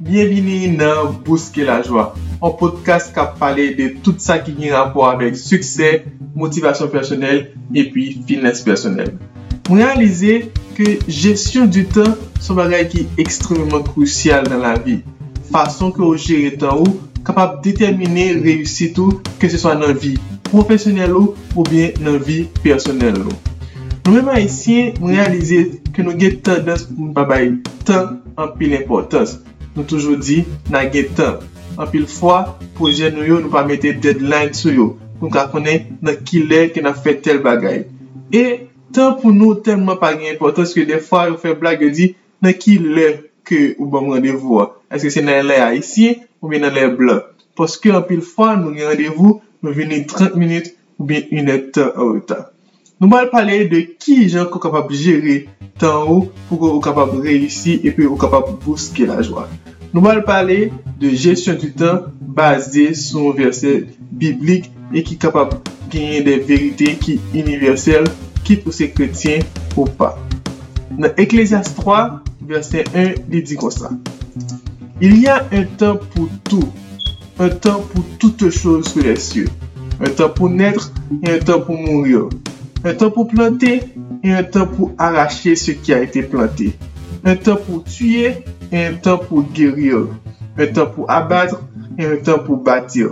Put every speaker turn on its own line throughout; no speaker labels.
Bienveni nan Bouske la Joie, an podcast kap pale de tout sa ki gen rapor avek suksè, motivasyon personel epi finance personel. Mwen realize ke jesyon du tan son bagay ki ekstremement kousyal nan la vi. Fason ke ou jere tan ou, kapap determine reyusit ou ke se swa nan vi profesyonel ou ou bien nan vi personel ou. Nou mèman isyen mwen realize ke nou gen tendans pou mwen babay tan an pil importans. nou toujou di nan gen tan. Anpil fwa, proje nou yo nou pa mette deadline sou yo. Nou ka konen nan ki lè ke nan fè tel bagay. E tan pou nou tenman pa gen importans ke defwa yo fè blag yo di nan ki lè ke ou bom randevou a. Eske se nan lè a isye ou men nan lè blan. Poske anpil fwa nou gen randevou nou veni 30 minute ou ben 1 etan an etan. Nou mal pale de ki jan ko kapab jere tan ou pou ko kapab reisi epi ou kapab e bouske la jwa. Nous allons parler de gestion du temps basée sur un verset biblique et qui est capable de gagner des vérités qui sont universelles, qui pour ces chrétiens ou pas. Dans Ecclésiaste 3, verset 1, il dit comme ça. Il y a un temps pour tout, un temps pour toutes choses sous les cieux, un temps pour naître et un temps pour mourir, un temps pour planter et un temps pour arracher ce qui a été planté, un temps pour tuer un tan pou gerir. Un tan pou abadre, et un tan pou batir.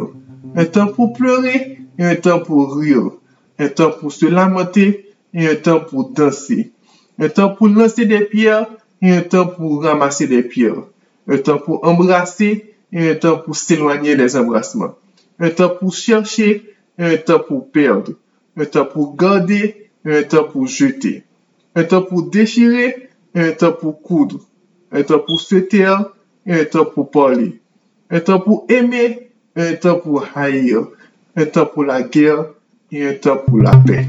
Un tan pou pleure, et un tan pou rir. Un tan pou se lamente, et un tan pou danse. Un tan pou lance de pierre, et un tan pou ramase de pierre. Un tan pou embrase, et un tan pou s'eloigne des embrassements. Un tan pou cherche, et un tan pou perde. un tan pou gade, un tan pou jete, un tan pou dechire, un tan pou koudre, un tan pou seter, un tan pou pale, un tan pou eme, un tan pou haye, un tan pou la ger, un tan pou la pe.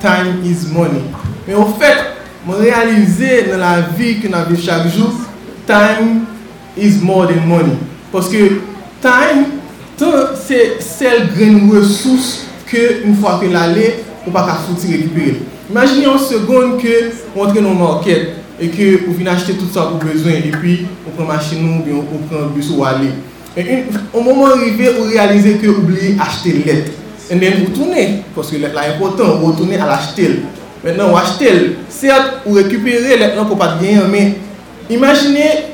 Time is money. Men ou fèk, Mwen realize nan la vi ki nan vi chak jou, time is more than money. Poske time, tan se sel gren resous ke un fwa ke lale, ou pa ka fouti rekipere. Imagini an segon ke ou entre nan market, e ke ou vin achete tout sa pou bezwen, e pi ou pren machin nou, ou pren bus ou wale. E un momen rive ou realize ke oubli achete let. En den ou toune, poske let la impotant, ou toune al achete l. Men nan wach tel, sert ou rekupere let nan ko pat genyen, men imagine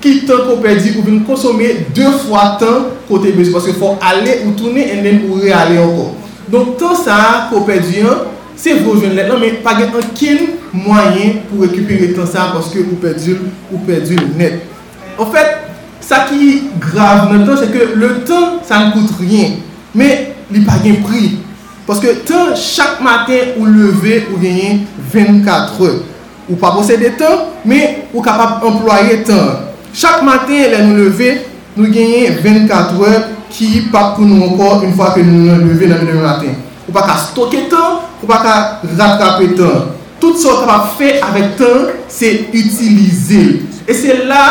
ki tan ko pedi ou vin konsome 2 fwa tan kote bezi, paske fwa ale ou toune en den ou re ale anko. Don tan sa ko pedi an, se vojwen let nan, men pa gen an kin mwayen pou rekupere tan sa, paske ou pedi net. En fet, sa ki grav nan tan, se ke le tan sa n koute rien, men li pa gen pri. Paske tan, chak maten ou leve ou genyen 24 e. Ou pa posede tan, me ou kapap employe tan. Chak maten lè nou leve, nou genyen 24 e ki pa pou nou ankor un fwa ke nou leve nan menen maten. Ou pa ka stoke tan, ou pa ka rattrape tan. Tout sa kapap fe avèk tan, se utilize. E se la,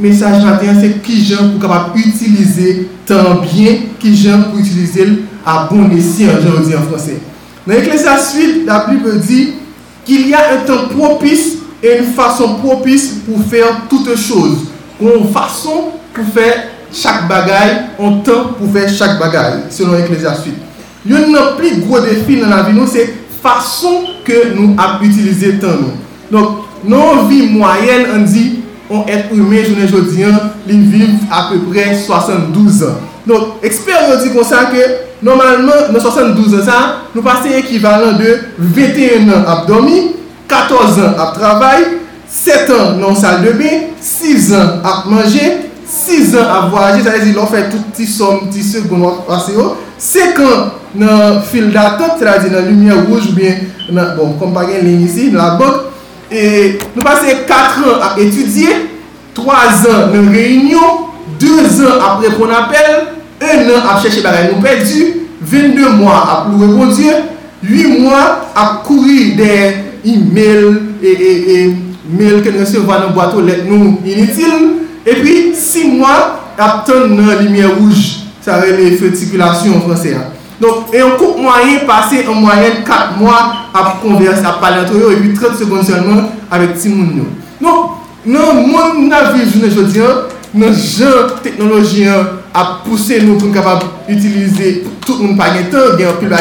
mesaj maten, se ki jan pou kapap utilize tan bien, ki jan pou utilize l. a bon esi an jan ou di an franse. Nan eklesia suite, la Bible di ki il y a un tan propis e un fason propis pou fèr toute chose. Kon fason pou fèr chak bagay, an tan pou fèr chak bagay, selon eklesia suite. Yon nan pli gro defi nan la vi nou, se fason ke nou ap utilize tan nou. Non, nan vi moyen an di, an et oume jounen jodi an, li viv ap peu pre 72 an. Non, eksper yon di konsan ke Normalman, nan 72 an, nou pase ekivalan de 21 an ap domi, 14 an ap travay, 7 an nan sal de be, 6 an ap manje, 6 an ap voyaje, sa yezi lò fè tout ti som, ti se goun wak pase yo, 5 an nan fil datot, sa yezi nan lumiè rouj ou bien, bon, kompa gen lèng isi, nan la bok, e nou pase 4 an ap etudye, 3 an nan reynyon, 2 an ap repon apel, 1 an ap chèche bagay nou perdu, 22 mwa ap louwe bon die, 8 mwa ap kouri de e-mail e mail ke nou se vwa nan boato let nou initil, e pi 6 mwa ap ton nan limye rouj, sa re le fetikulasyon franse. Donc, et un couple moyen passé en moyenne 4 mois à converser, à parler entre eux, et puis 30 secondes seulement avec Timoun. Donc, dans le monde la vie aujourd'hui, nos gens technologiques a poussé nous pour nous capables d'utiliser tout le monde de temps, bien plus La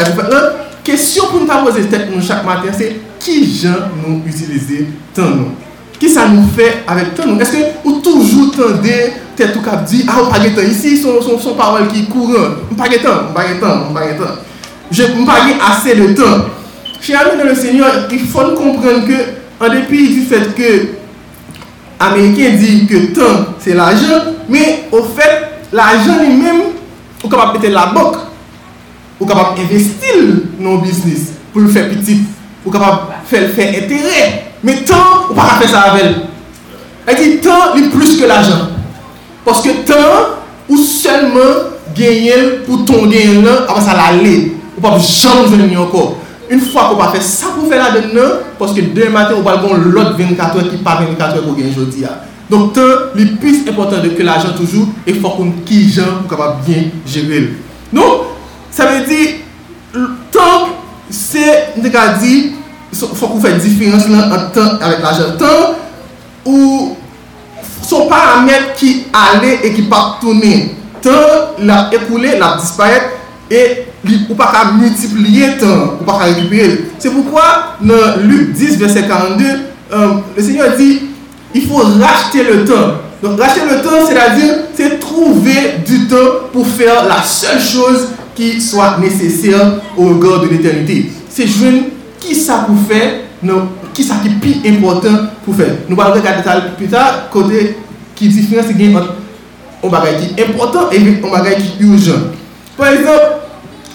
question pour nous poser tête chaque matin, c'est qui gens nous utiliser temps nous? Qui ça nous fait avec temps nous? Est-ce que vous toujours tendez tête ou cap dit ah pas temps ici son son, son parole qui courant, pas de temps, pas de temps, pas de temps. Je pas assez de temps. Chers amis dans le Seigneur, il faut comprendre que en dépit du fait que Américain dit que temps c'est l'argent, mais au fait l'argent lui-même, ou capable de la banque, ou capable d'investir dans le business pour le faire petit, ou capable de faire, faire intérêt. Mais ne peut pas faire ça avec elle. Elle dit temps est plus que l'argent. Parce que temps, ou seulement gagner pour ton gain là, après ça l'aller. Ou pas jamais venir encore. Une fois qu'on va faire ça pour faire là-dedans, parce que demain matin, on va avoir l'autre 24 heures qui pas 24 heures pour gagner aujourd'hui. Donc, temps, le plus important que l'argent toujours, il faut qu'on qui gens pour capable bien gérer. Donc, ça veut dire, temps, c'est, on dit, il faut qu'on fasse différence là, en temps avec l'argent. Temps, ou son paramètre qui allait et qui pas tourner. Temps, l'a écoulé, l'a disparu, et ou pas qu'à multiplier temps, ou pas récupérer. C'est pourquoi dans Luc 10, verset 42, euh, le Seigneur dit il faut racheter le temps. Donc racheter le temps, c'est-à-dire c'est trouver du temps pour faire la seule chose qui soit nécessaire au regard de l'éternité. C'est jouer qui ça pour faire, non, qui ça qui est plus important pour faire. Nous allons regarder ça plus tard, côté qui différence entre un bagage qui est important et un bagage qui est urgent. Par exemple,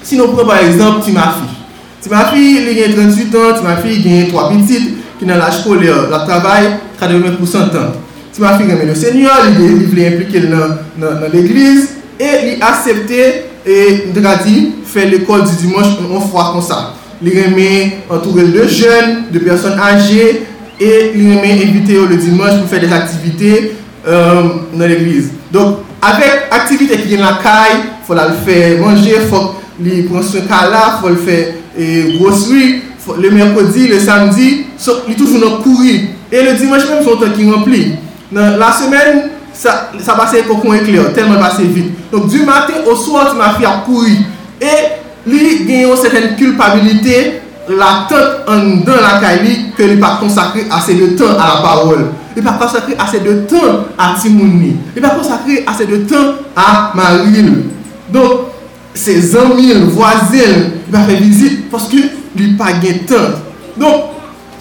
si nous prenons par exemple ma fille. Ma fille, elle a 38 ans, ma fille, elle a 3 petites qui dans l'âge scolaire, la travail 80% de temps. Fille aime le Seigneur, il impliquer dans, dans, dans l'église et il a accepté et il a dit faire l'école du dimanche en fois comme ça. Il aimait entourer de jeunes, de personnes âgées et il aimait inviter le dimanche pour faire des activités euh, dans l'église. Donc, avec activité qui est la caille, il faut le faire manger, il faut lui prendre son cas il faut le faire et grosserie le mercredi, le samedi, il est toujours dans courir. Et le dimanche même, son temps qui rempli. Dans la semaine, ça, ça passait pour qu'on éclair, tellement passé vite. Donc du matin au soir, tu m'as fait courir. Et lui, il a une certaine culpabilité, la tête dans la caille, que il pas consacré assez de temps à la parole. Il pas consacré assez de temps à Timouni. Il pas consacré assez de temps à Marie. Donc, ses amis, voisins, il va faire visite parce que lui pas de temps. Donc,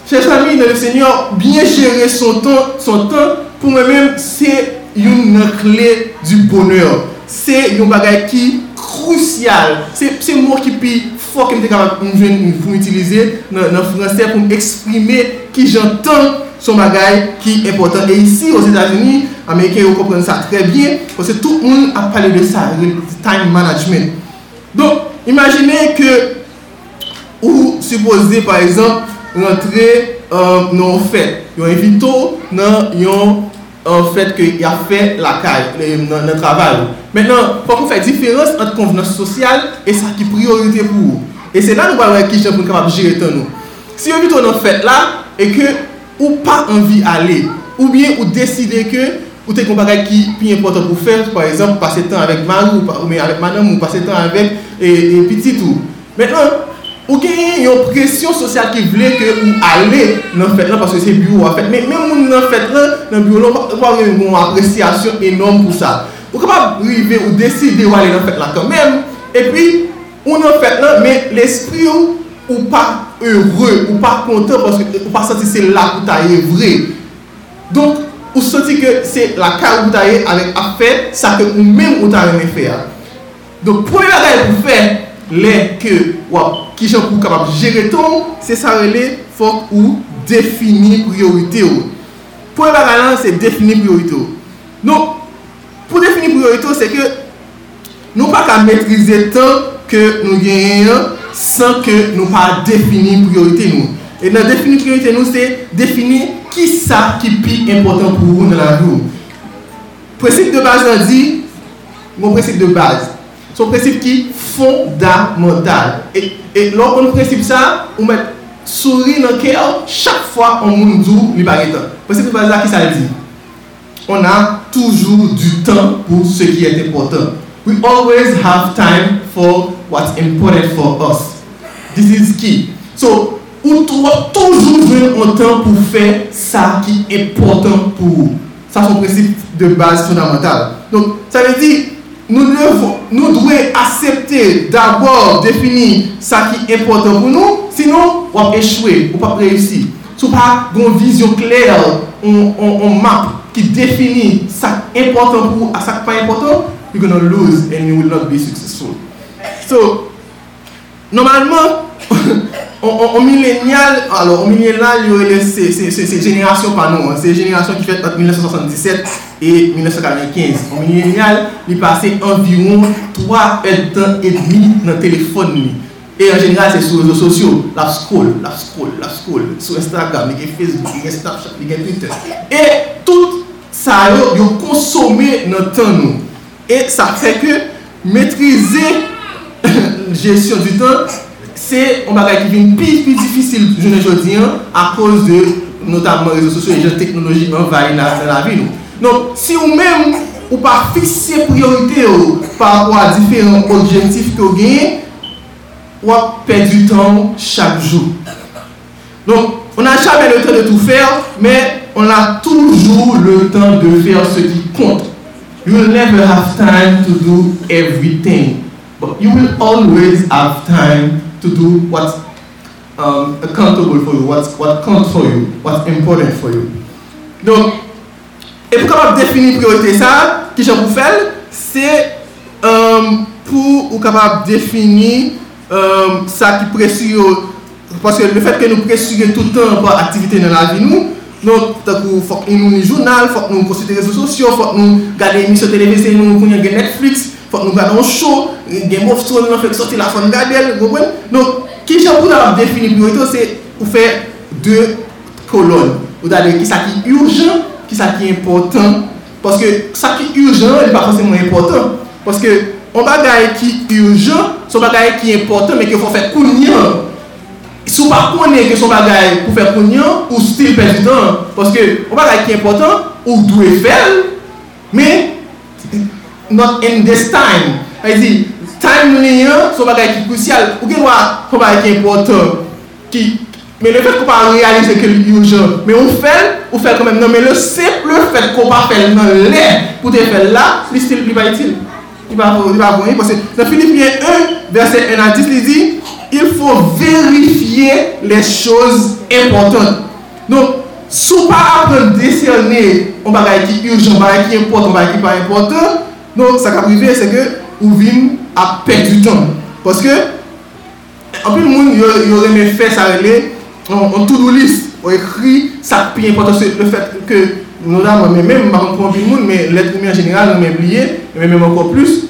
chers amis le Seigneur, bien gérer son temps, son temps pour moi-même, c'est une clé du bonheur. C'est un bagage qui est crucial. C'est un mot qui est fort que je capable utiliser dans le français pour exprimer qui j'entends son bagage qui est important. Et ici, aux États-Unis, les Américains comprennent ça très bien parce que tout le monde a parlé de ça, le time management. Donc, imaginez que ou supposez par exemple rentrer euh, dans une fête. Vous invité dans en fait qu'il a fait la caille, dans le travail. Maintenant, il faut qu'on différence entre convenance sociale et ça qui est priorité pour vous. Et c'est là que nous allons qui pour capable gérer temps nous. Si vous invitez dans fête là et que ou pas envie d'aller, ou bien vous décidez que avez un bagage qui est plus important pour faire, par exemple, passer temps avec Marie ou avec madame ou passer temps avec et, et petit tout. Maintenant, il y a une pression sociale qui voulait que vous allez dans fait là parce que c'est fait. Mais même dans fait là, dans le bureau, là, pas une appréciation énorme pour ça. Pouvez pas arriver ou décider d'aller dans fait là quand même. Et puis, on en fait là, mais l'esprit ou pas heureux, ou pas content parce que vous pas senti c'est là où tu vrai. Donc, vous sentez que c'est la carte où tu avec affaire, ça que vous-même vous avez faire. Donc, pour que vous faire, les que, wow, qui sont pour capable gérer ton, c'est ça les faut ou définir priorité. Pour le balance, c'est définir priorité. Donc, pour définir priorité, c'est que nous pas qu'à maîtriser le temps que nous gagnons sans que nous pas définir priorité nous. Et dans définir priorité nous, c'est définir qui ça qui est plus important pour vous dans la vie. Principe de base, on dit, mon principe de base. Son prinsip ki fondamental. E lor kon prinsip sa, ou met souri nan kèl, chak fwa an moun djou li bagetan. Prinsip pa la ki sa di. On a toujou du tan pou se ki et important. We always have time for what's important for us. This is key. So, ou toujou ven an tan pou fè sa ki important pou ou. Sa son prinsip de base fondamental. Donc, sa ve di, nou dwe asepte d'abord defini sa ki important pou nou, sinon wap echwe, wap reyusi. Sou pa goun vizyon kler, on map ki defini sa important pou a sa ki pa important, you're gonna lose and you will not be successful. So, normalman, On millenial, alors on millenial, c'est génération pas nous, c'est génération qui fait entre 1977 et 1995. On millenial, il passait environ 3 temps et demi dans le téléphone. Et en général, c'est sur les réseaux sociaux, la scroll, la scroll, la scroll, sur Instagram, Facebook, Snapchat, Twitter. Et tout ça, il a consommé notre temps. Et ça fait que maîtriser la gestion du temps, se on bagay ki vin pi pi difisil jounen jodi an, a kouz de notabman rezo sosyo e jen teknoloji an vaye nan la vi nou. Non, si ou men ou pa fixe priorite ou par ou a diferent objektif ki ou genye, ou a perdu tan chak jou. Donc, on n'a jamais le temps de tout faire, mais on a toujours le temps de faire ce qui compte. You will never have time to do everything, but you will always have time to do what's um, accountable for you, what's, what counts for you, what's important for you. Donc, et pour capable définir priorité ça, qui j'en vous faire, c'est um, pour ou capable définir um, ça qui précise parce que le fait que nous précisons tout le temps par activité dans la vie nous donc il faut que nous journal, il faut que nous consulter les réseaux sociaux, il faut que nous regarder émissions télévisées, nous connaissons Netflix, Fok nou gade an show, gen mouf sou nan soti la fon gade el, gwen. Non, ki jan pou nan defini priorito, se ou fè de kolon. Dade ki sa ki sa ki important. Paske urjan, li pa fòsè mwen important. Paske, an bagay ki urjan, son important, men ki fò fè kounyan. Sou pa ke son bagay pou fè ou stil. Paske, an bagay ki important, ou dwe fèl. Not in this time. Ay di, time li yon, sou bagay ki kousyal, ou gen wak important, ki, me le fet kou pa realize ke li yon jan, me ou fel, ou fel koumen, nan me le seple fet kou pa fel nan le, pou te fel la, li stil li ba. Li ba Filipien 1, verset 1 à 10, li di, il fò verifiye les chose important. Non, sou pa apren desyone, ou bagay ki yon jan, bagay ki important, pa important, Non, sa ka prive se ke ou vin a pek du ton. Poske, anpil moun yo reme fè sa rele, an tout ou lis, ou ekri sa pi importans le fèt ke nou la mwen mè mè, mwen bakon pou anpil moun, mè let mè en mè bliye, mè mè mè mè anko plus,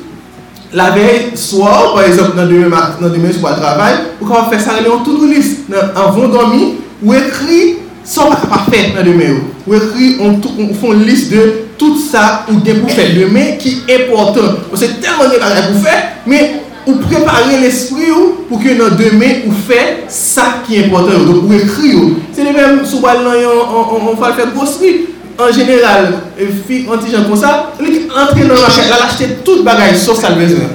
la vey soa, par exemple nan demè sou pa travay, ou ka fè sa rele an tout ou lis, nan avon domi, ou ekri sa pa pa fè nan demè ou. Ou ekri, ou fon lis de tout sa ou gen pou fè demè ki important. Ou se telman gen kare pou fè, mè ou prepare l'esprit ou pou ke nan demè ou fè sa ki important. Ou ekri ou. Se le mèm sou bal nan yon, on fal fè grosri. En general, fi anti-jan kon sa, lè ki entre nan l'achète, lè l'achète tout bagay, sauf sa l'bezwen.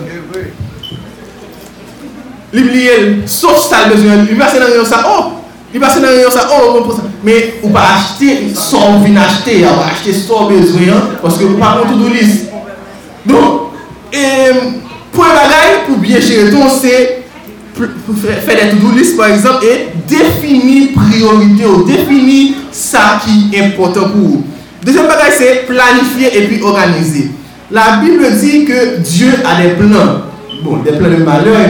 Lè bliye, sauf sa l'bezwen. Lè basè nan yon sa, oh! Li pa se nan yon sa, oh, bon pou sa. Me ou pa achete, son vin achete, ou pa achete son bezwen, paske ou pa kontou do lis. Don, pou e bagay, pou biye chere ton, se fè de tout do lis, par exemple, e defini priorite ou defini sa ki important pou ou. Dezem bagay, se planifiye e pi organize. La Bible di ke Diyo a de plan. Bon, de plan de malheur,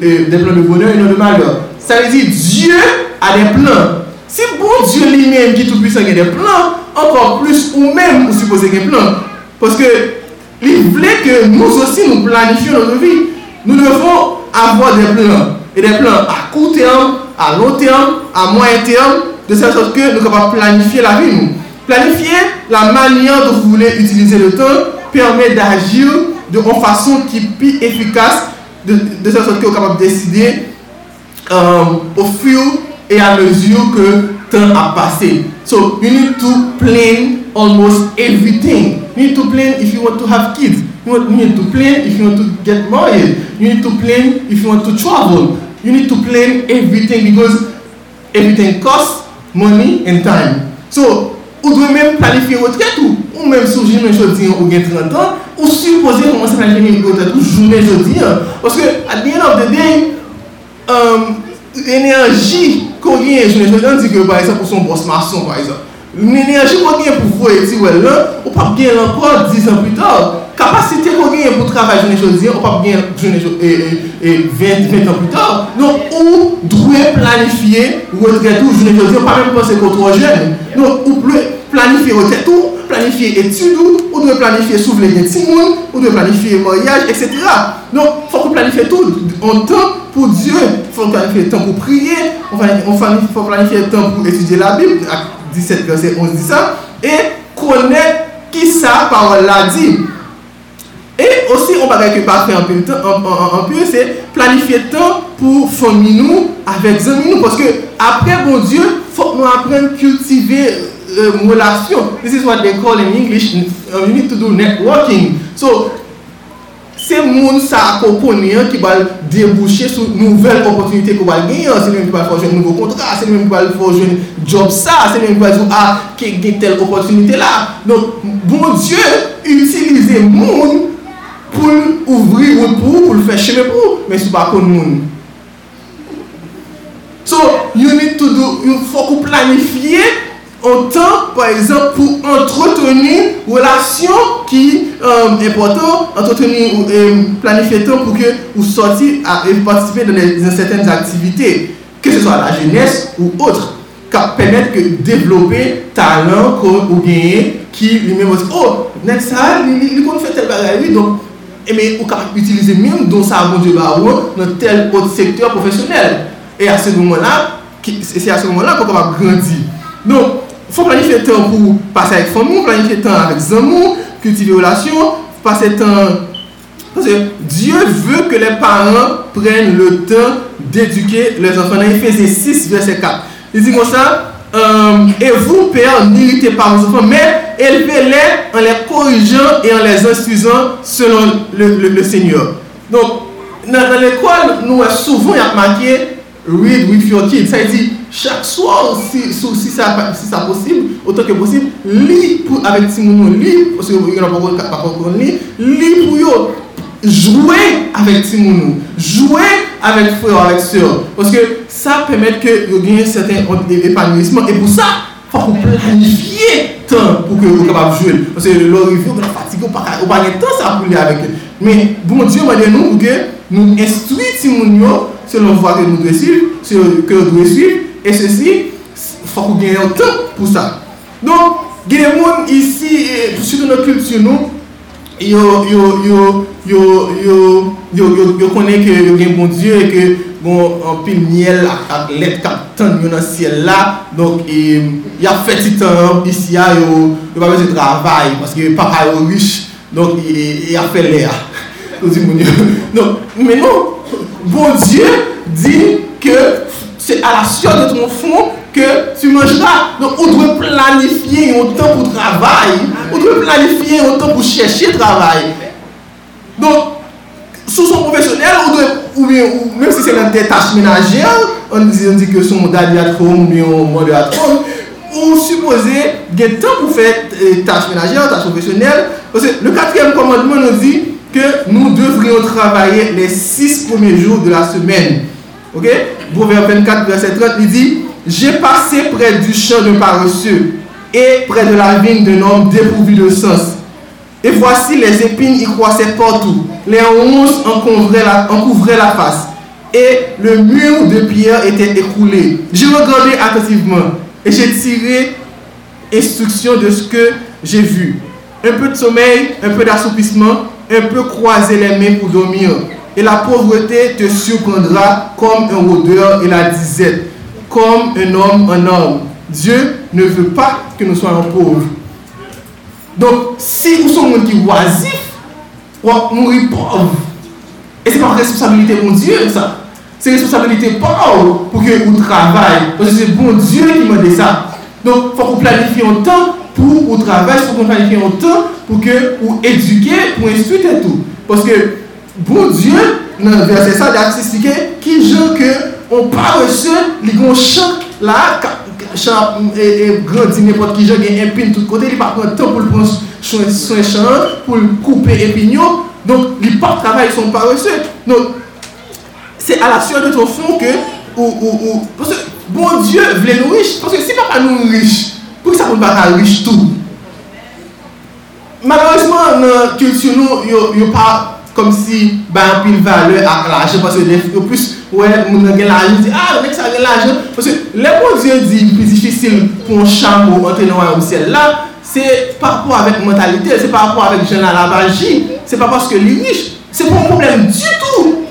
de plan de bonheur, de malheur. Sa li di, Diyo a des plans. Si bon Dieu lui-même qui est tout puissant a des plans, encore plus ou même vous supposez qu'il y a des plans. Parce que il voulait que nous aussi nous planifions notre vie. Nous devons avoir des plans. Et des plans à court terme, à long terme, à moyen terme, de cette sorte que nous sommes capables de planifier la vie. Nous. Planifier la manière dont vous voulez utiliser le temps permet d'agir de façon qui est plus efficace, de, cette sorte que vous êtes capable de décider euh, au fur et à mesure que temps a passé. So you need to plan almost everything. You need to plan if you want to have kids. You, need to plan if you want to get married. You need to plan if you want to travel. You need to plan everything because everything costs money and time. So, ou dwe men planifiye retret ou, ou men sou jounen jodi ou gen 30 an, ou suppose komanse planifiye retret ou jounen jodi an? Paske, at the end of the day, um, l'énergie qu'on gagne, je ne dis que par exemple pour son boss maçon par exemple, l'énergie qu'on gagne pour voir si ouais là, on peut gagner encore 10 ans plus tard. Capacité qu'on gagne pour travailler, je ne dis, on peut gagner et 20, 20 ans plus tard. Donc, on doit planifier retraite tout, je ne dis, on pas même penser qu'on trop jeune. Donc, on peut planifier retraite tout, planifier études, on doit planifier soulever des petits on doit planifier mariage, etc. Donc, faut planifier tout en temps pour Dieu. Il faut planifier le temps pour prier. Il faut planifier le temps pour étudier la Bible. 17 verset 11 dit ça. Et connaître qui ça parole l'a dit. Et aussi, on va que pas faire un, peu c'est planifier le temps pour famille nous avec nous. Parce que après, bon Dieu, il faut que nous apprenions à cultiver euh, relation. This is what they call in English, you need to do networking. So, se moun sa akopone an ki bal debouche sou nouvel opotunite ki bal genyan, se mwen ki bal fòjwen nouvo kontra, se mwen ki bal fòjwen job sa, se mwen ki bal zou a ah, ke gen tel opotunite la. Don, bon Diyo, utilize moun pou ouvri wout pou, pou l'fè cheme pou, men sou pa kon. So, you need to do, you fòk ou planifiye, temps par exemple pour entretenir relation qui euh, important entretenir ou euh, planifier pour que vous sortiez et participer dans, certaines activités que ce soit la jeunesse ou autre qui permettre de développer talent que vous gagnez qui lui-même oh next ça il, il faire tel bagage donc et mais on peut utiliser même dans sa bon Dieu dans tel autre secteur professionnel. Et à ce moment-là, c'est à ce moment-là qu'on va grandir. Donc, Fò planifiye tan pou pase ak famon, planifiye tan ak zanmon, kultive relasyon, pase tan... Parce que Dieu veut que les parents prennent le temps d'éduquer leurs enfants. Dans Ephésiens 6, verset 4. Il dit comme ça, euh, et vous, pères, n'irritez pas vos enfants, mais élevez-les en les corrigeant et en les instruisant selon le, Seigneur. Donc, dans, l'école, nous, souvent, il read with your kids. Ça veut dire, chaque soir, si, si, ça, si ça possible, autant que possible, lis pour, avec Timoun, lis, parce que vous n'avez pas encore lis, lis pour eux. Jouer avec Timoun, jouer avec frère, avec soeur. Parce que ça permet que vous ayez un certain épanouissement. Et pour ça, il faut planifier temps pour que vous capable de jouer. Parce que revue, vous êtes fatigué, vous n'avez pas de temps ça pour avec eux. Mais bon Dieu m'a nous que nous instruisons c'est la voie que nous devons suivre, que nous devons et ceci, il faut qu'on gagne un temps pour ça. Donc, il y a des gens ici, surtout notre culture, ils connaissent que y a un bon Dieu et que bon, un pile miel à l'aide dans le ciel là. Donc, il y a fait petit hein, ici, il n'y a pas travail parce que papa est riche, donc il a fait l'air. Donc, mais non, bon Dieu dit que c'est à la sueur de ton fond que tu mangeras. Donc, on doit planifier un temps pour travail. On doit planifier un temps pour chercher travail. Donc, sous son professionnel, on ou, bien, même si c'est dans des tâches ménagères, on dit, on dit que son modèle à ou bien modèle à ou supposer qu'il temps pour faire des euh, tâches ménagères, tâches professionnelles. Parce que le quatrième commandement nous dit que nous devrions travailler les six premiers jours de la semaine. Ok? Proverbe 24, verset 30, il dit J'ai passé près du champ d'un paresseux et près de la vigne d'un homme dépourvu de sens. Et voici les épines y croissaient partout. Les ronces en couvraient la, en couvraient la face. Et le mur de pierre était écroulé. J'ai regardé attentivement et j'ai tiré instruction de ce que j'ai vu. Un peu de sommeil, un peu d'assoupissement, un peu croiser les mains pour dormir. Et la pauvreté te surprendra comme un rôdeur et la disette, comme un homme en homme. Dieu ne veut pas que nous soyons pauvres. Donc, si nous sommes qui oisifs, mourir pauvre. Et c'est pas responsabilité mon Dieu, ça. C'est responsabilité pauvre pour que vous travaillez. Parce que c'est bon Dieu qui m'a dit ça. Donc, il faut qu'on planifie un temps pour au travail, il faut qu'on planifie un temps pour que ou éduquer, pour instruire tout. Parce que bon Dieu, dans le verset ça, il a qui gens que on pas reçu les grands champs là, champ et, grandi n'importe qui gens qui un pin de tous côtés, il pas prendre temps pour le prendre soin soin champ, pour le couper un pignon. Donc les pas travail sont pas reçus. Donc c'est à la sueur de ton fond que ou, ou, ou, parce que bon Dieu voulait nous riches. Parce que si pas nous riches, pour que ça ne pas riche tout Malheureusement, dans la culture, nous, il n'y a pas comme si ben pile valeur à l'argent parce que plus ouais mon gagne l'argent dit ah mec ça gagne l'argent parce que les bon Dieu dit plus difficile pour un chameau entrer dans le ciel. Là c'est par rapport avec mentalité c'est par rapport avec jeune à la magie c'est pas parce que les riches c'est pas un problème du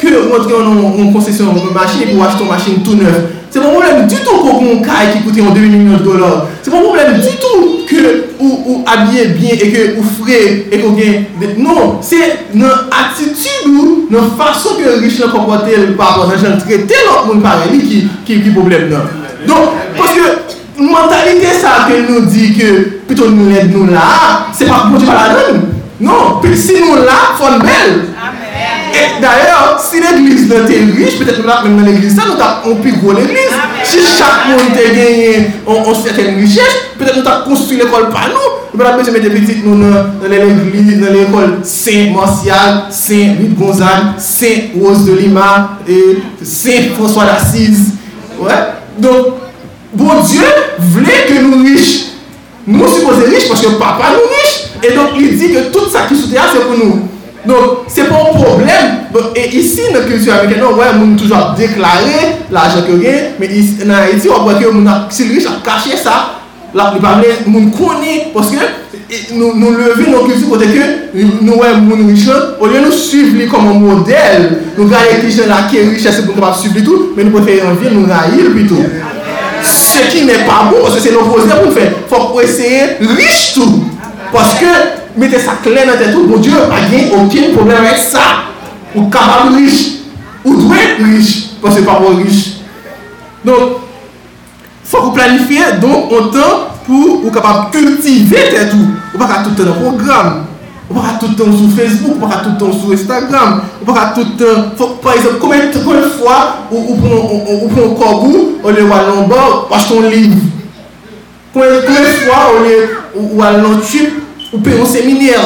ke rentre yon konsesyon yon machin pou wach ton machin tout neuf. Se pou problem du tout kon kon kaj ki koute yon 2 milyon de dolar. Se pou problem du tout ke ou abye bien e ke ou fre e kon gen. Non, se nan atitude ou nan fason ke riche nan kompote l pa nan jen trete lop moun pare li ki problem nan. Don, poske mentalite sa ke nou di ke pito nou led nou la, se pa pou di pala don. Non, pe si nou la, fon bel. Et d'ailleurs, si l'église était riche, peut-être même dans l'église, ça, nous avons plus gros l'église. Si chaque monde a gagné une certaine richesse, peut-être nous avons construit l'école par nous. Nous avons besoin de des petites nous dans l'église, dans l'école Saint-Martial, Saint-Louis-Gonzague, Saint-Rose de Lima, Saint-François d'Assise. Ouais. Donc, bon Dieu voulait que nous riches. Nous supposons riches parce que papa nous riches. Et donc, il dit que tout ça qui se c'est pour nous. Donc, ce n'est pas un problème. Donc, et ici, dans la culture américaine, on voit les toujours déclarer l'argent que gagne, mais ici, en Haïti, on voit que les gens si riches caché ça. La, les gens connaissent parce que nous, nous levons nos cultures côté que nous voyons les riches au lieu de nous suivre comme un modèle. Nous regardons les gens qui sont riches pour nous suivre tout, mais nous préférons vivre, nous haïr plutôt. Ce qui n'est pas bon, parce que c'est l'opposé pour faire. Il faut essayer riche tout. Parce que mettez ça clair dans tête. Oh, mon Dieu n'a aucun problème avec ça. Ou capable riche. Ou doit être riche. Parce que pas riche. Donc, il faut que vous planifiez Donc, temps pour vous capable cultiver tête. Ou pas tout le temps dans le programme. Ou pas tout le temps sur Facebook. Ou pas tout le temps sur Instagram. Ou pas tout le temps. Par exemple, combien de fois vous prenez un corbeau, on le voit en bas, on achète un livre. Combien de fois on est ou à ou paye un séminaire.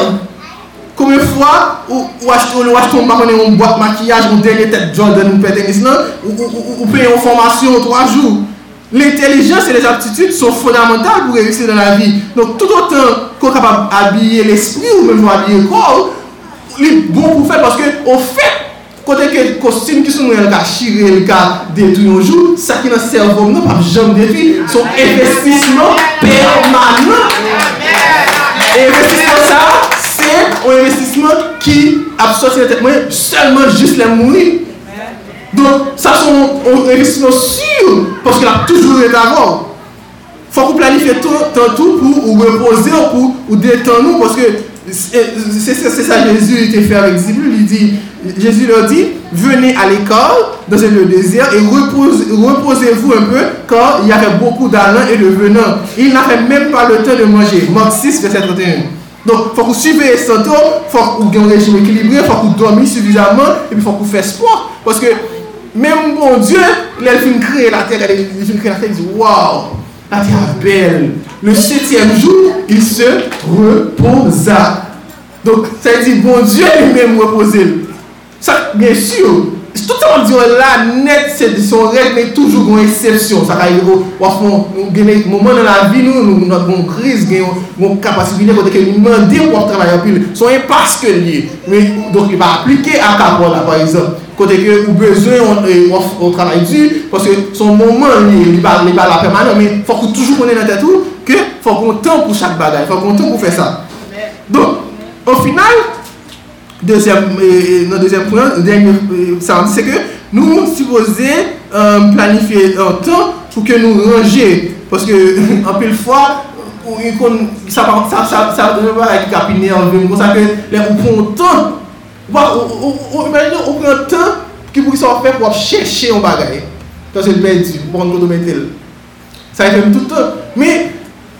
Combien de fois ou, ou acheter on une boîte maquillage, on dernier tête Jordan ou tennis là, ou, ou, ou, paye une formation trois jours. L'intelligence et les aptitudes sont fondamentales pour réussir dans la vie. Donc tout autant qu'on est capable d'habiller l'esprit ou même habiller le corps, c'est bon pour faire parce que on fait Kote ke kostim ki sou mwen lka shire, lka detou yon jou, sa ki nan servom nou pap jom defi, son investisman permanent. Et investissement ça, c'est un investissement qui absorbe seulement juste les mourir. Donc, ça sont un investissement sûr, parce qu'il a toujours été avant. Il faut qu'on planifie tout, tout pour ou reposer ou pour détendre parce que c'est ça Jésus était fait avec disciples. Il dit, Jésus leur dit, venez à l'école dans lieu désert et reposez-vous un peu car il y avait beaucoup d'allants et de venants. Il n'avait même pas le temps de manger. Marc 6, verset 31. Donc, il faut que vous suivez temps, il faut que vous ayez un régime équilibré, il faut que vous dormiez suffisamment et puis il faut que vous fassiez sport. Parce que même mon Dieu, il a créer la terre, il a créer la terre, il dit Waouh, la terre est belle. Le septième jour, il se reposa. Donc, ça dire, bon Dieu lui-même reposer. Bien sûr, tout ça, on dit là, net, c'est son règle, mais toujours une exception. Ça arrive au moment moment dans la vie, nous, nous avons une crise, nous avons une capacité de nous demander de travailler plus. Son est parce que lié. Mais donc, il va appliquer à Capola, par exemple. Côté que vous avez besoin de travailler dur, parce que son moment lié, il va la permanence. Mais il faut que toujours prenez dans la tête que faut qu'on temps pour chaque bagage, il faut qu'on temps pour faire ça. Donc, au final, Deuxième, euh, euh notre deuxième point, dernier, euh, ça c'est que nous supposons euh, planifier un temps pour que nous ranger. Parce que, en plus, fois, ça va capiner en même comme ça que les on prend temps. Imaginez, on prend temps qui pour s'en faire pour chercher un bagage. Parce que le perdu, bon, nous mettons. Ça fait tout le temps. Mais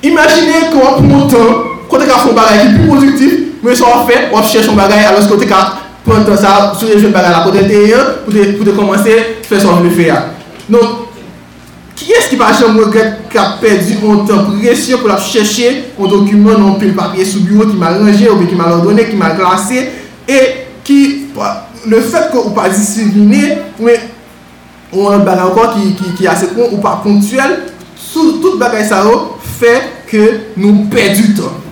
imaginez qu'on prend temps, quand on a fait un bagage qui est plus productif, Mwen sou an fèt, wap chèch an bagay alòs kote ka prantan sa sou de joun bagay la kote te yon pou te komanse fè son vle fè ya. Non, ki es ki pa chèm mwen gèt ka pèdi an tan presyon pou la chèche an dokumen an pil papye sou bureau ki mal rangè ou pe ki mal ordonè, ki mal klasè e ki le fèt kon ou pa disipline mwen ou an bagay ankon ki, ki, ki ase kon ou pa pontuel sou tout bagay sa yo fè ke nou pèdi tan.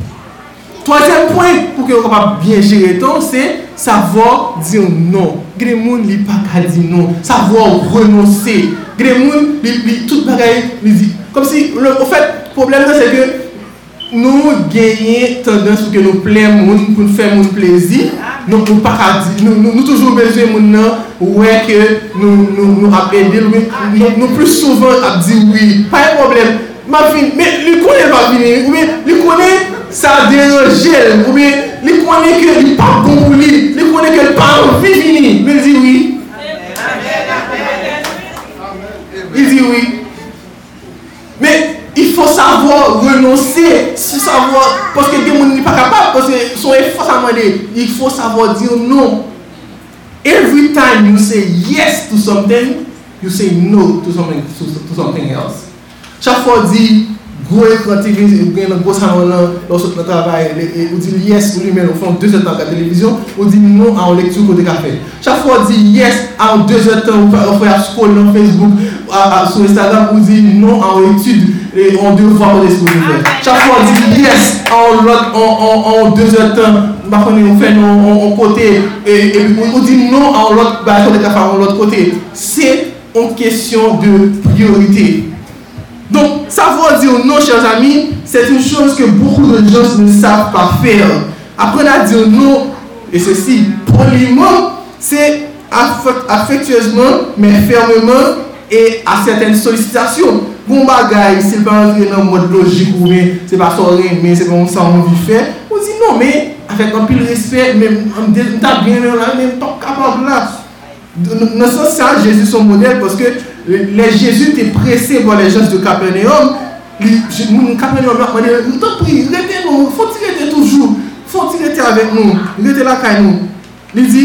Ton. Troasyen pwen, pou ke ou kapap bien jere ton, se, savò di ou non. Gre moun li pa ka di non. Moun li tout di. Kom si, ou fèt, problem nan se ke, nou genye tendens pou ke nou plè moun, pou nou fè moun plèzi, Nou pou pa ka di, nou toujou bezwe moun nan, ouè ke nou ap edil, nou plus souvan ap di oui, pa yon problem. Ma fin, me, li konen pa vini, ouè, li konen sa derojel, ouè, li konen ke li pa bon ou li, li konen ke li pa anvi vini, me di oui. Il di oui. Me, il faut savoir renoncer, savoir, parce que gens n'est pas capable, parce que son effort à demander, il faut savoir dire non. Every time you say yes to something, you say no to something, to, to something else. Chaque fois dit, gros écran TV, bien un gros salon là, lorsque tu travailles, ou dit yes ou fond deux heures de temps à la télévision, ou dit non à une lecture côté café. Chaque fois dit yes temps, on fait scroll sur Facebook, sur Instagram, ou dit non à une étude et on devoir de ce Chaque fois on dit yes en, en, en, deux heures de temps, on fait non en côté et, et on dit non en l'autre bah, en l'autre côté. C'est une question de priorité. Donc, savoir dire non, chers amis, c'est une chose que beaucoup de gens ne savent pas faire. Apprendre à dire non, et ceci, poliment, c'est affectueusement, mais fermement et à certaines sollicitations. Bon bagay, se pa entrer nan mod logik ou men, se pa soren men, se pa moun sa moun vi fè, ou di non men, avèk an pil respect, men, an ta bien men la, men, top kapab la. Nan sens Jésus son model, poske le Jésus te presse bo le jans de Kapernaum, moun Kapernaum la, moun ton pri, rete nou, fò ti rete toujou, fò ti rete avèk nou, rete la kay nou. Li di,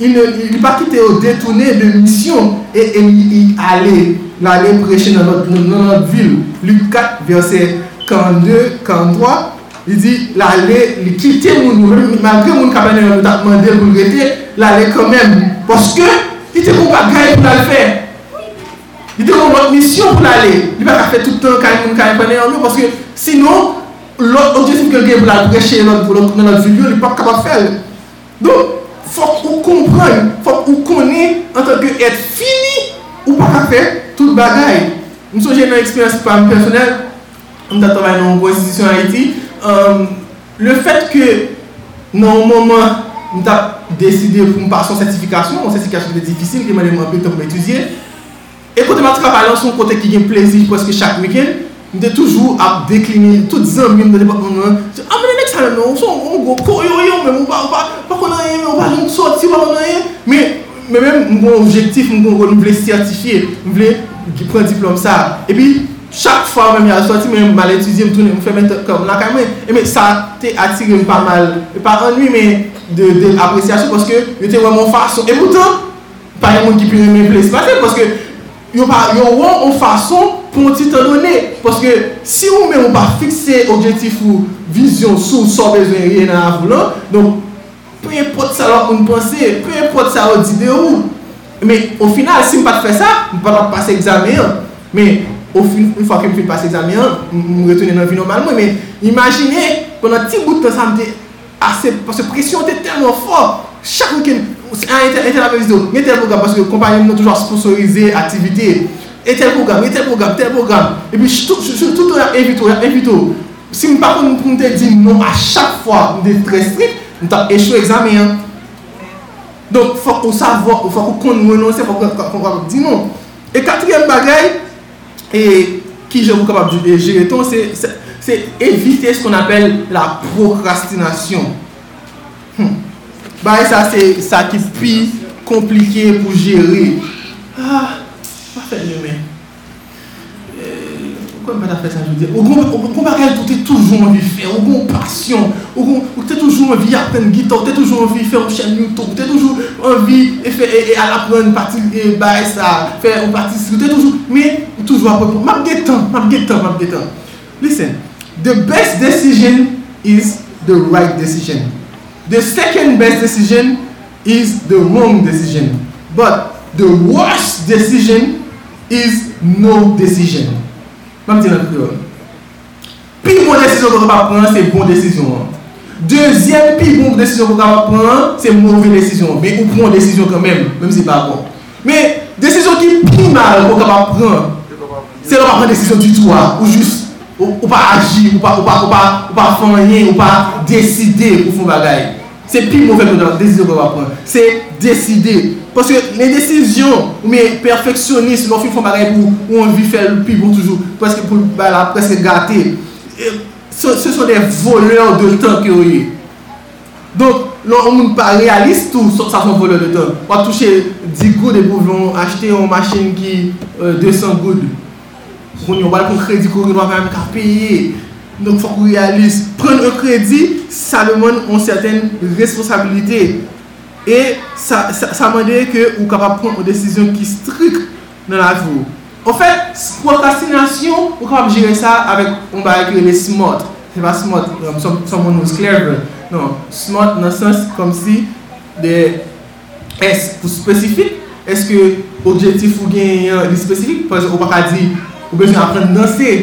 il pa kite ou detoune de mission, e il ale, l'aller prêcher dans notre, dans notre ville. Luc 4, verset 42, 43, il dit l'aller, il quitter mon malgré mon cabinet, nous a demandé pour le rester, l'aller quand même. Parce que, il était pour pas gagner pour le faire. Il était pour notre mission pour l'aller. Il va pas faire tout le temps quand il cabinet parce que sinon, l'autre objectif que le pour prêcher dans notre ville, il n'est pas capable de faire. Donc, il faut qu'on comprenne, il faut qu'on connaisse en tant qu'être fini ou pas faire tout bagay. Mwen so jen nan eksperyans pa mwen personel, mwen ta travay nan mwen institisyon Haiti, le fet ke nan mwen mwen mwen ta deside pou mwen pa son sertifikasyon, mwen sertifikasyon de difisil, ki mwen mwen apel te mwen etudye, e kote mwen travay lan son kote ki gen plezi pweske chak weken, mwen te toujou ap dekline tout zan mwen mwen depak mwen mwen, a mwen enek sa nan, mwen son mwen go koyoyon, mwen mwen pa konan yon, mwen pa yon soti, mwen pa konan yon, men mwen mwen mwen objektif mwen mwen vle sertifiye, mwen vle ki pren diplom sa. E pi, chak fwa mwen mi a soti, mwen mal etudye, mwen toune, mwen fè men te kom la kame. E men, sa te atire mwen pa mal, pa anwi men de apresyasyon, poske yo te wè mwen fason. E moutan, pa yon moun ki pi mwen ple espase, poske yo wè mwen fason pou mwen ti te donè. Poske, si mwen mwen mwen pa fikse objektif ou vizyon sou, sou bezwen yè nan avou lan, don, pe yon pot sa lò mwen pense, pe yon pot sa lò di de ou, Men, ou final, si m pa te fè sa, m pa te passe examen. Men, ou fin, ou fwa ke m fin passe examen, m retene nan vi normalman. Men, imagine, konan ti bout te samte, ase, parce presyon te telman fò. Chak wikèn, nye tel program, parce kompanyen nou toujwa sponsorize aktivite. E tel program, e tel program, tel program. E pi, tout ya evito. Si m pa kon m te di nou a chak fwa, m de tre strik, m ta echou examen. Donk fòk ou savò, fòk ou kon renonsè, fòk ou kon kapab di non. E katriyem bagay, e ki jè wou kapab jire ton, se evite se kon apel la prokrastinasyon. Ba sa se sa ki pi komplike pou jere. Ah, pa fè lè men. Ou kon pa kèl tou te toujou anvi fè, ou kon pasyon, ou te toujou anvi apen gita, ou te toujou anvi fè ou chèn YouTube, ou te toujou anvi e alapren pati bae sa, fè ou pati si, ou te toujou, me, ou toujou apen, map getan, map getan, map getan. Listen, the best decision is the right decision. The second best decision is the wrong decision. But the worst decision is no decision. Mwen mwen ti nan kriyon. Pi bon desisyon kon pa pran, se bon desisyon. Dezyen pi bon desisyon kon pa pran, se mouve desisyon. Men ou pran desisyon kan men, men mwen se pa bon. Men desisyon ki pi mal kon pa pran, se lò pa pran desisyon du tout. Ou jist, ou pa agi, ou pa fanyen, ou pa deside pou foun bagay. Se pi mouve desisyon kon pa pran. Se deside. Paske le desisyon ou me perfeksyonist lò fi fò bagay pou ou an vi fèl pi bon toujou paske pou la preske gâte se son de voleur de tan ki ou ye donk lò ou moun pa realist ou sa son voleur de tan wap touche 10 goud e pou vlon achete yon machin ki 200 goud pou yon wale kon kredi kou yon wap mèm ka peye donk fòk ou realist pren un kredi sa deman yon sèten responsabilite E sa mande ke ou kapap pran ou desisyon ki strik nan la vou. En fèt, prokrastinasyon, ou kapap jire sa avèk ou ba ekre le smot. Se pa smot, som moun nou sklerve. Non, smot nan sens kom si de es pou spesifik. Eske objektif ou gen yon spesifik? Pwè ou pa ka di, ou bejwen apren dansè.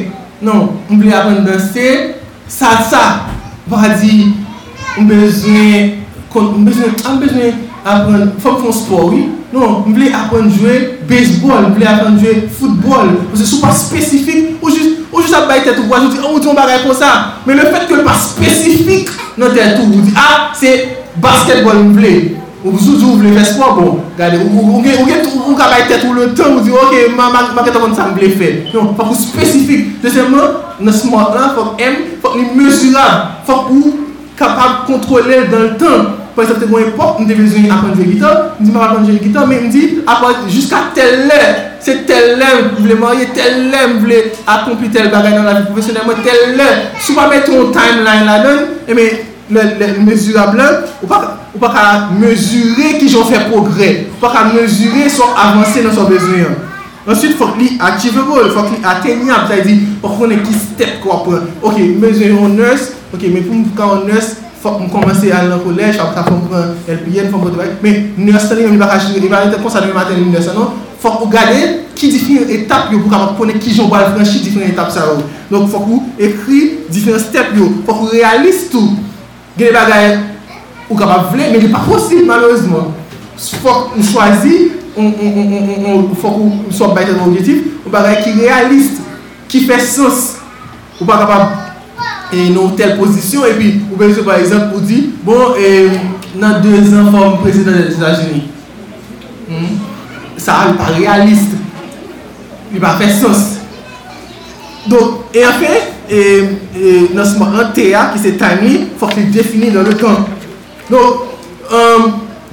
Non, ou ble apren dansè, sa sa. Ou pa ka di, ou bejwen... Kon mbejne apren fon sport, oui. Non, mble apren jwe baseball, mble apren jwe football. Mse sou pa spesifik, ou jist ap bay tèt ou waj, ou di, ou di, ou ba repon sa. Men le fèt ke pa spesifik nan tèt ou, ou di, ah, se basketball mble. Ou zou mble fè sport, bon, gade, ou bay tèt ou le ton, ou di, ok, ma ket apon sa mble fè. Non, fòk ou spesifik. Desèman, nan smart lan, fòk m, fòk ni mesurab, fòk ou kapab kontrole dan l tan. Pwè se te gwen epok, mwen te vezwen apren jwe gita, mwen di mwen apren jwe gita, men mwen di apren jiska tel lè, se tel lè mwen vle marye, tel lè mwen vle akompi tel bagay nan la vi profesyonelman, tel lè, sou pa met ton timeline la don, e mesurable, ou pa ka mesure ki joun fè progrè, ou pa ka mesure son avansè nan son vezwen. Ensuite, fòk li achievable, fòk li atenyab, ta yi di, fòk konen ki step kwa apren. Ok, mezwen yon nurse, ok, men pou mwen ka yon nurse, Fok m komanse al nan kolej, ap ta fok m pran LPN, fok m bote bag. Men, nurse baka chine, li baka ite konsa de mi maten li nurse anon. Fok ou gade, ki difine etap yo pou ka pone ki joun bal franshi difine etap sa ou. Donk fok ou ekri difine step yo. Fok ou realist ou. Gede bagay ou kapap vle, men li pa fosil malouzman. Fok ou chwazi, fok ou sop bayte nou objetif, ou bagay ki realist, ki fe sos, ou pa kapap... E nou tel posisyon, e pi ou ben se par exemple ou di, bon, nan 2 an form prezident de l'Etat-Unis. Sa al pa realiste. Li pa fe sos. Don, e afe, nan seman an teya ki se tani, fok li defini nan le kan. Don,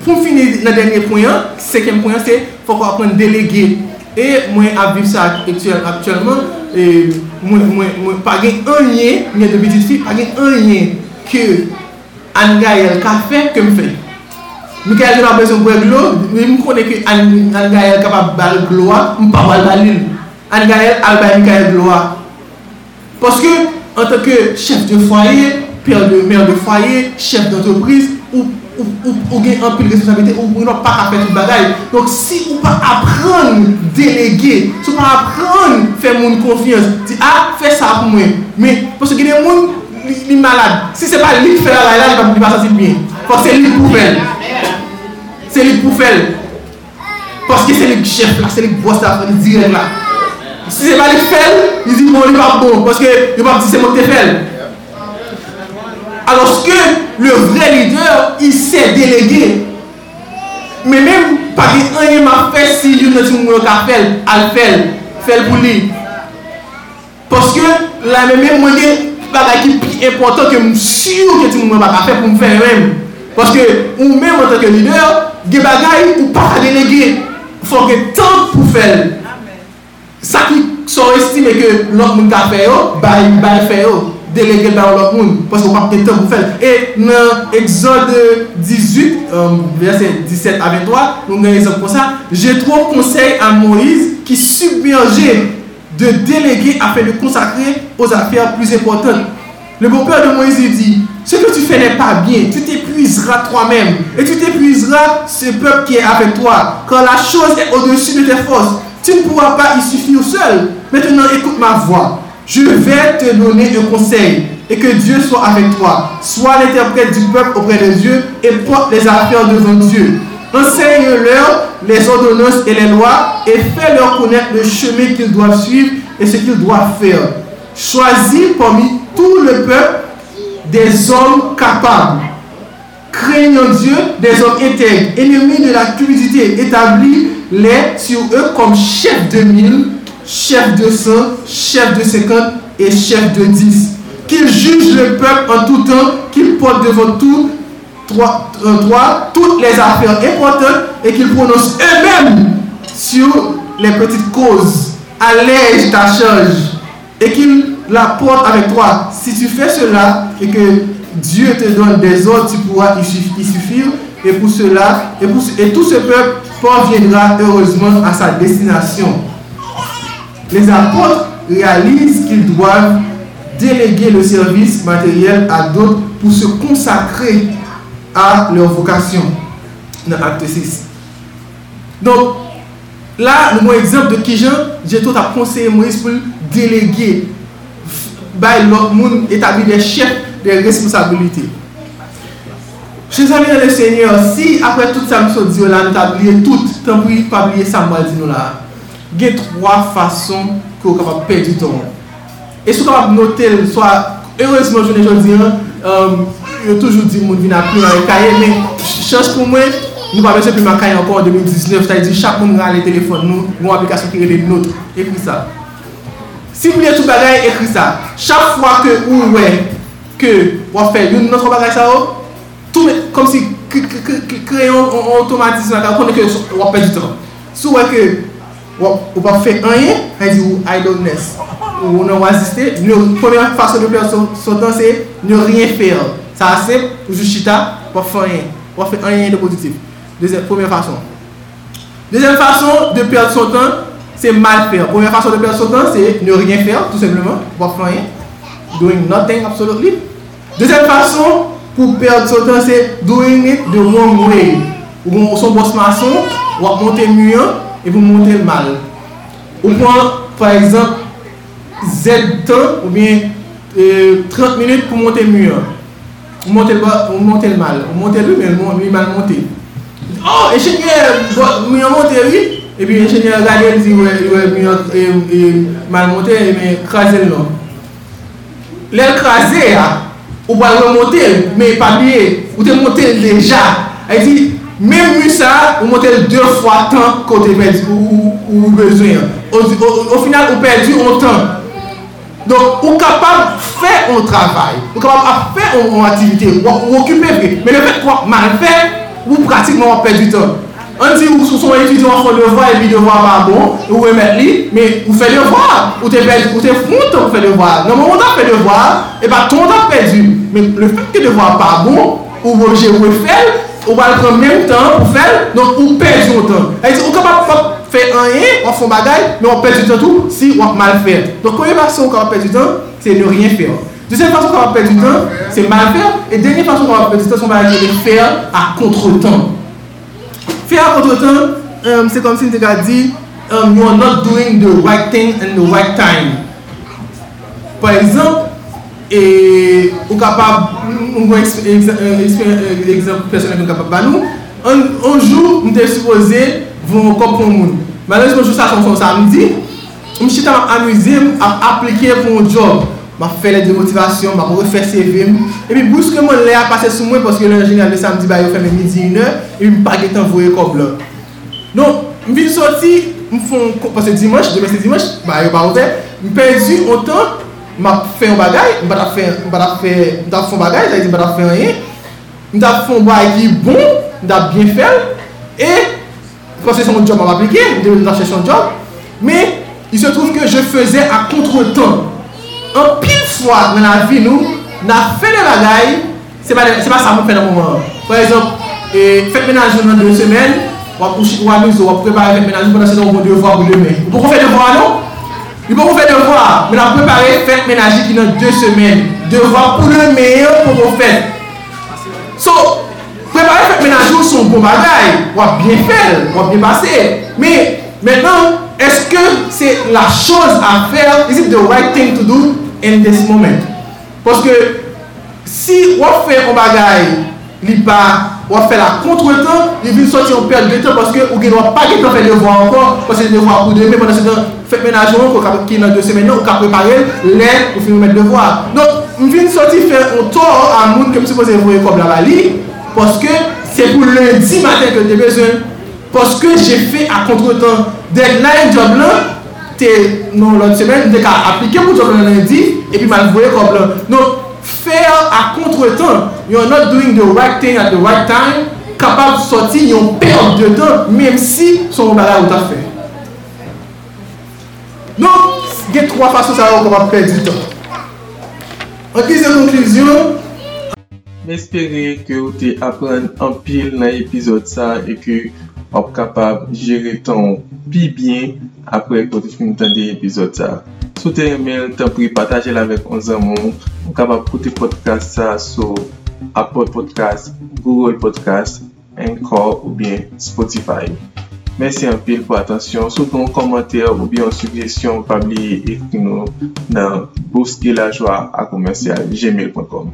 pou fini nan denye poyen, seken poyen se, fok apren delege. E mwen aviv sa aktuelman, mwen pa gen anye, mwen de bitit fi, pa gen anye ke Angayel ka fe ke mwen fe. Mwen kaya gen apesyon kwe glo, mwen konen ke Angayel kapap bal glo a, mwen pa wal balil. Angayel albay mwen kaya glo a. Poske, an teke chef de foye, per de mer de foye, chef d'entreprise, ou gen anpil responsabilite, ou mwen pa ka fe tout bagay. Donk si ou pa apren delege, si ou pa apren fe moun konfians, di a, fe sa pou mwen. Men, poske gen moun li malade. Si se pa li fe la la la, li pa sa si bien. Poske se li pou fel. Se li pou fel. Poske se li chef la, se li boss la, li direk la. Si se pa li fel, li di moun li pa bon. Poske yo pa di se moun te fel. aloske le vre lider i se delege men men pa ki anye ma fe si yon nan ti moun yo ka fel al fel, fel pou li poske la men mwenye bagay ki pi important ke msio ke ti moun yo baka fe pou mwen fe men Paske ou men mwen tanke lider, ge bagay ou pa ka delege. Fok ge tan pou fel. Sa ki son estime ke lòk moun ka fe yo, bay fe yo. Delege ba ou lòk moun. Paske ou pa ke tan pou fel. E nan exode 18, verset 17 a 23, nou gen exemple kon sa, je tro konsey a Moïse ki submerge de delege afe de konsakre os afer plus important. Le bon père de Moïse dit, ce que tu fais n'est pas bien, tu t'épuiseras toi-même et tu t'épuiseras ce peuple qui est avec toi. Quand la chose est au-dessus de tes forces, tu ne pourras pas y suffire seul. Maintenant, écoute ma voix. Je vais te donner un conseil et que Dieu soit avec toi. Sois l'interprète du peuple auprès de Dieu et porte les affaires devant Dieu. Enseigne-leur les ordonnances et les lois et fais-leur connaître le chemin qu'ils doivent suivre et ce qu'ils doivent faire. Choisis parmi tout le peuple des hommes capables, craignant Dieu, des hommes intègres, ennemis de la cupidité, établis-les sur eux comme chefs de mille, chefs de cent, chefs de cinquante et chefs de dix. Qu'ils jugent le peuple en tout temps, qu'ils portent devant tout trois, trois, toutes les affaires importantes et qu'ils prononcent eux-mêmes sur les petites causes. Allège ta charge et qu'ils la porte avec toi. Si tu fais cela et que Dieu te donne des ordres, tu pourras y suffire. Et pour cela, et, pour, et tout ce peuple parviendra heureusement à sa destination. Les apôtres réalisent qu'ils doivent déléguer le service matériel à d'autres pour se consacrer à leur vocation. Dans acte 6. Donc, là, le mon exemple de Kijan, j'ai tout à conseiller Moïse pour déléguer établit des chefs des responsabilités. Chers amis le Seigneur, si après tout ça, nous dit là, nous avons tout, tant pis, pas oublier ça, moi, dis nous là. Il y a trois façons que vous capable perdre du temps. Et si vous capable noter, soit, heureusement, je ne dis euh, je toujours dit je viens plus dans le cahier, mais chance pour moi, nous ne pas plus ma cahier encore en 2019, c'est-à-dire chaque monde a les téléphones, nous, une application qui est des notes, et puis ça. Si vous voulez tout bagage, écrit ça. Chaque fois que vous voyez que une autre bagage, ça, comme si crayon automatisme, on connaît que vous perdez du temps. Voyez que vous ne faites rien, vous dit idleness. Vous n'avez pas assisté. La première façon de perdre son temps, c'est ne rien faire. Ça, c'est juste chita, ne faites rien. Ne faites rien de positif. Deuxième, façon. Deuxième façon de perdre son temps, c'est mal faire. Première façon de perdre son temps, c'est ne rien faire, tout simplement. Pas faire rien. Doing nothing, absolutely. Deuxième façon pour perdre son temps, c'est doing it the wrong way. Ou son boss maçon, ou monter mieux et vous montez mal. Ou prend, par exemple, Z temps ou bien 30 euh, minutes pour monter mieux. Vous montez le, vous montez le mal. Vous montez le, mais lui mal monté. Oh, ingénieur, vous montez oui. E pi enjenye gade di we man monte e me krasen nou. Le krasen ya, ou pa we monte, me pa biye, ou te monte leja. A di, men mu sa, ou monte de fwa tan kote med ou bezwen. Ou final ou perdi ou tan. Don, ou kapab fe ou travay. Ou kapab fe ou aktivite. Ou okupe fe. Men le fet kwa man fe, ou pratik nou perdi tan. On dit ou son étudiant font devoir et puis devoir pas bon, ou remettre lui, mais vous faites devoir, ou t'es ou t'es fou vous faites devoir. Non, on a fait devoir, et pas ton temps perdu. Mais le fait que devoir pas bon, ou vous vous faire, ou va le prendre même temps pour faire, donc ou perd du temps. On capable pas faire rien, on fait bagaille, mais on perd du temps tout si on mal faire. Donc première façon qu'on va perdre du temps, c'est ne rien faire. Deuxième façon qu'on va perdre du temps, c'est mal faire. Et dernière façon qu'on va perdre du temps, c'est de faire à contre-temps. Fear contre-temps, um, c'est comme si tu as dit, um, you are not doing the right thing in the right time. Par exemple, et, ou capable, un bon exemple personnel qu'on capable de nous, un jour, nous sommes supposés vont encore pour nous. Malheureusement, je suis à son samedi, je me suis amusé à appliquer pour un job. Je fais les démotivations, je refais CV. Et puis, brusquement, je a passé sur moi parce que l'ingénieur le samedi, bah, il fait midi, une heure, et il me pas de envoyer comme là. Donc, je suis sorti, parce que dimanche, demain c'est dimanche, bah, il pas ouvert. Je perdu autant, je fais un bagage, je vais faire un bagage, je vais faire rien. Mwen ta fon ba ki bon, ta bien fel, e, kwa se son job aplike, mwen ta chè son job, me, il se trouve ke je feze a contre-temps. An pil fwa nan la vi nou, nan fè de bagay, se pa sa mwen fè nan mouman. Par exemple, fèk menajou nan 2 semen, wap amiz ou wap prepare fèk menajou, pwè nan se nan wap devwa ou demè. Ou pou kon fè devwa nou? Ou pou kon fè men prepare fèk menajou ki nan 2 semen. Devwa pou pou kon fè. So, prepare fèk menajou son bon bagay, wap bien fèl, wap bien eske se la chos a fèl, is it the right thing to do in this moment? Poske, si wap fè kon bagay, li pa wap fè la contre-temps, li vin soti yon pèl de temps, poske ou gen wap pa gen tan fè devwa ankon, poske devwa pou demè, pwè nan se dan fèk menajou ankon, ki nan 2 semen nan, ou ka prepare, lè, ou fin mwen devwa. Non, m vin soti fè an to an moun kem se pose vwe kob la bali, poske se pou lundi maten ke te bezwen, poske jè fè a contre-temps. Dek nan yon job lan, te nou lòt semen, dek a aplike pou job lan lundi, epi man voye kob lan. Nou, fer a kontretan, you're not doing the right thing at the right time, kapab soti yon perk de tan, mèm si son bala ou ta fè. Nou, gen 3 fason sa yon kapab perdi tan. An ki se
konklyzyon, espere ke ou te apren an pil nan epizod sa e ke ap kapab jere ton pi bien apre kote fin tan de epizod sa. Sou te remel, tan pri pataje la vek an zanmon, an kapab kote podcast sa sou Apple Podcast, Google Podcast, Anchor ou bien Spotify. Mersi an pil pou atensyon, sou pou an komantèr ou bien an sugesyon pabli ekri nou nan bouskilajwa akomensyal gmail.com